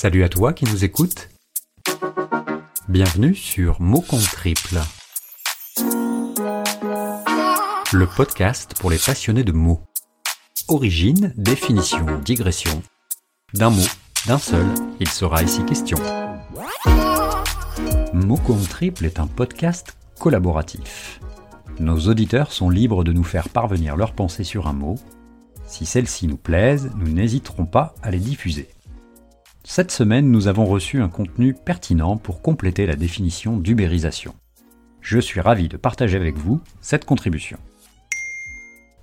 Salut à toi qui nous écoutes. Bienvenue sur Mots triple. Le podcast pour les passionnés de mots. Origine, définition, digression. D'un mot, d'un seul, il sera ici question. Mots triple est un podcast collaboratif. Nos auditeurs sont libres de nous faire parvenir leurs pensées sur un mot. Si celles-ci nous plaisent, nous n'hésiterons pas à les diffuser. Cette semaine, nous avons reçu un contenu pertinent pour compléter la définition d'ubérisation. Je suis ravi de partager avec vous cette contribution.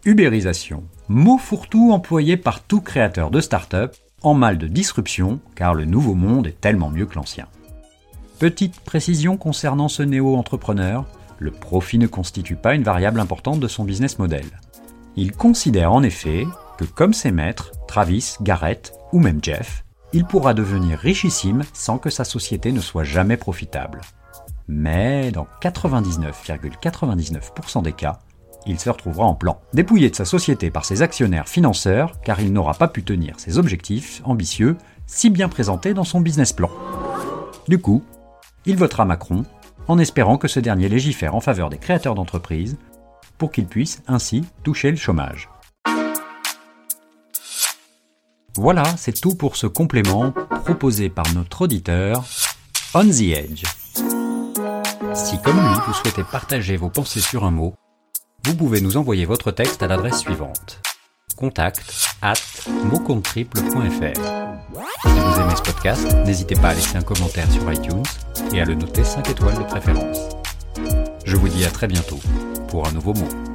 Ubérisation, mot fourre-tout employé par tout créateur de start-up en mal de disruption car le nouveau monde est tellement mieux que l'ancien. Petite précision concernant ce néo-entrepreneur, le profit ne constitue pas une variable importante de son business model. Il considère en effet que comme ses maîtres, Travis, Garrett ou même Jeff, il pourra devenir richissime sans que sa société ne soit jamais profitable. Mais dans 99,99% des cas, il se retrouvera en plan, dépouillé de sa société par ses actionnaires financeurs car il n'aura pas pu tenir ses objectifs ambitieux si bien présentés dans son business plan. Du coup, il votera Macron en espérant que ce dernier légifère en faveur des créateurs d'entreprises pour qu'ils puissent ainsi toucher le chômage. Voilà, c'est tout pour ce complément proposé par notre auditeur On the Edge. Si comme lui, vous souhaitez partager vos pensées sur un mot, vous pouvez nous envoyer votre texte à l'adresse suivante contact at motcomptriple.fr. Si vous aimez ce podcast, n'hésitez pas à laisser un commentaire sur iTunes et à le noter 5 étoiles de préférence. Je vous dis à très bientôt pour un nouveau mot.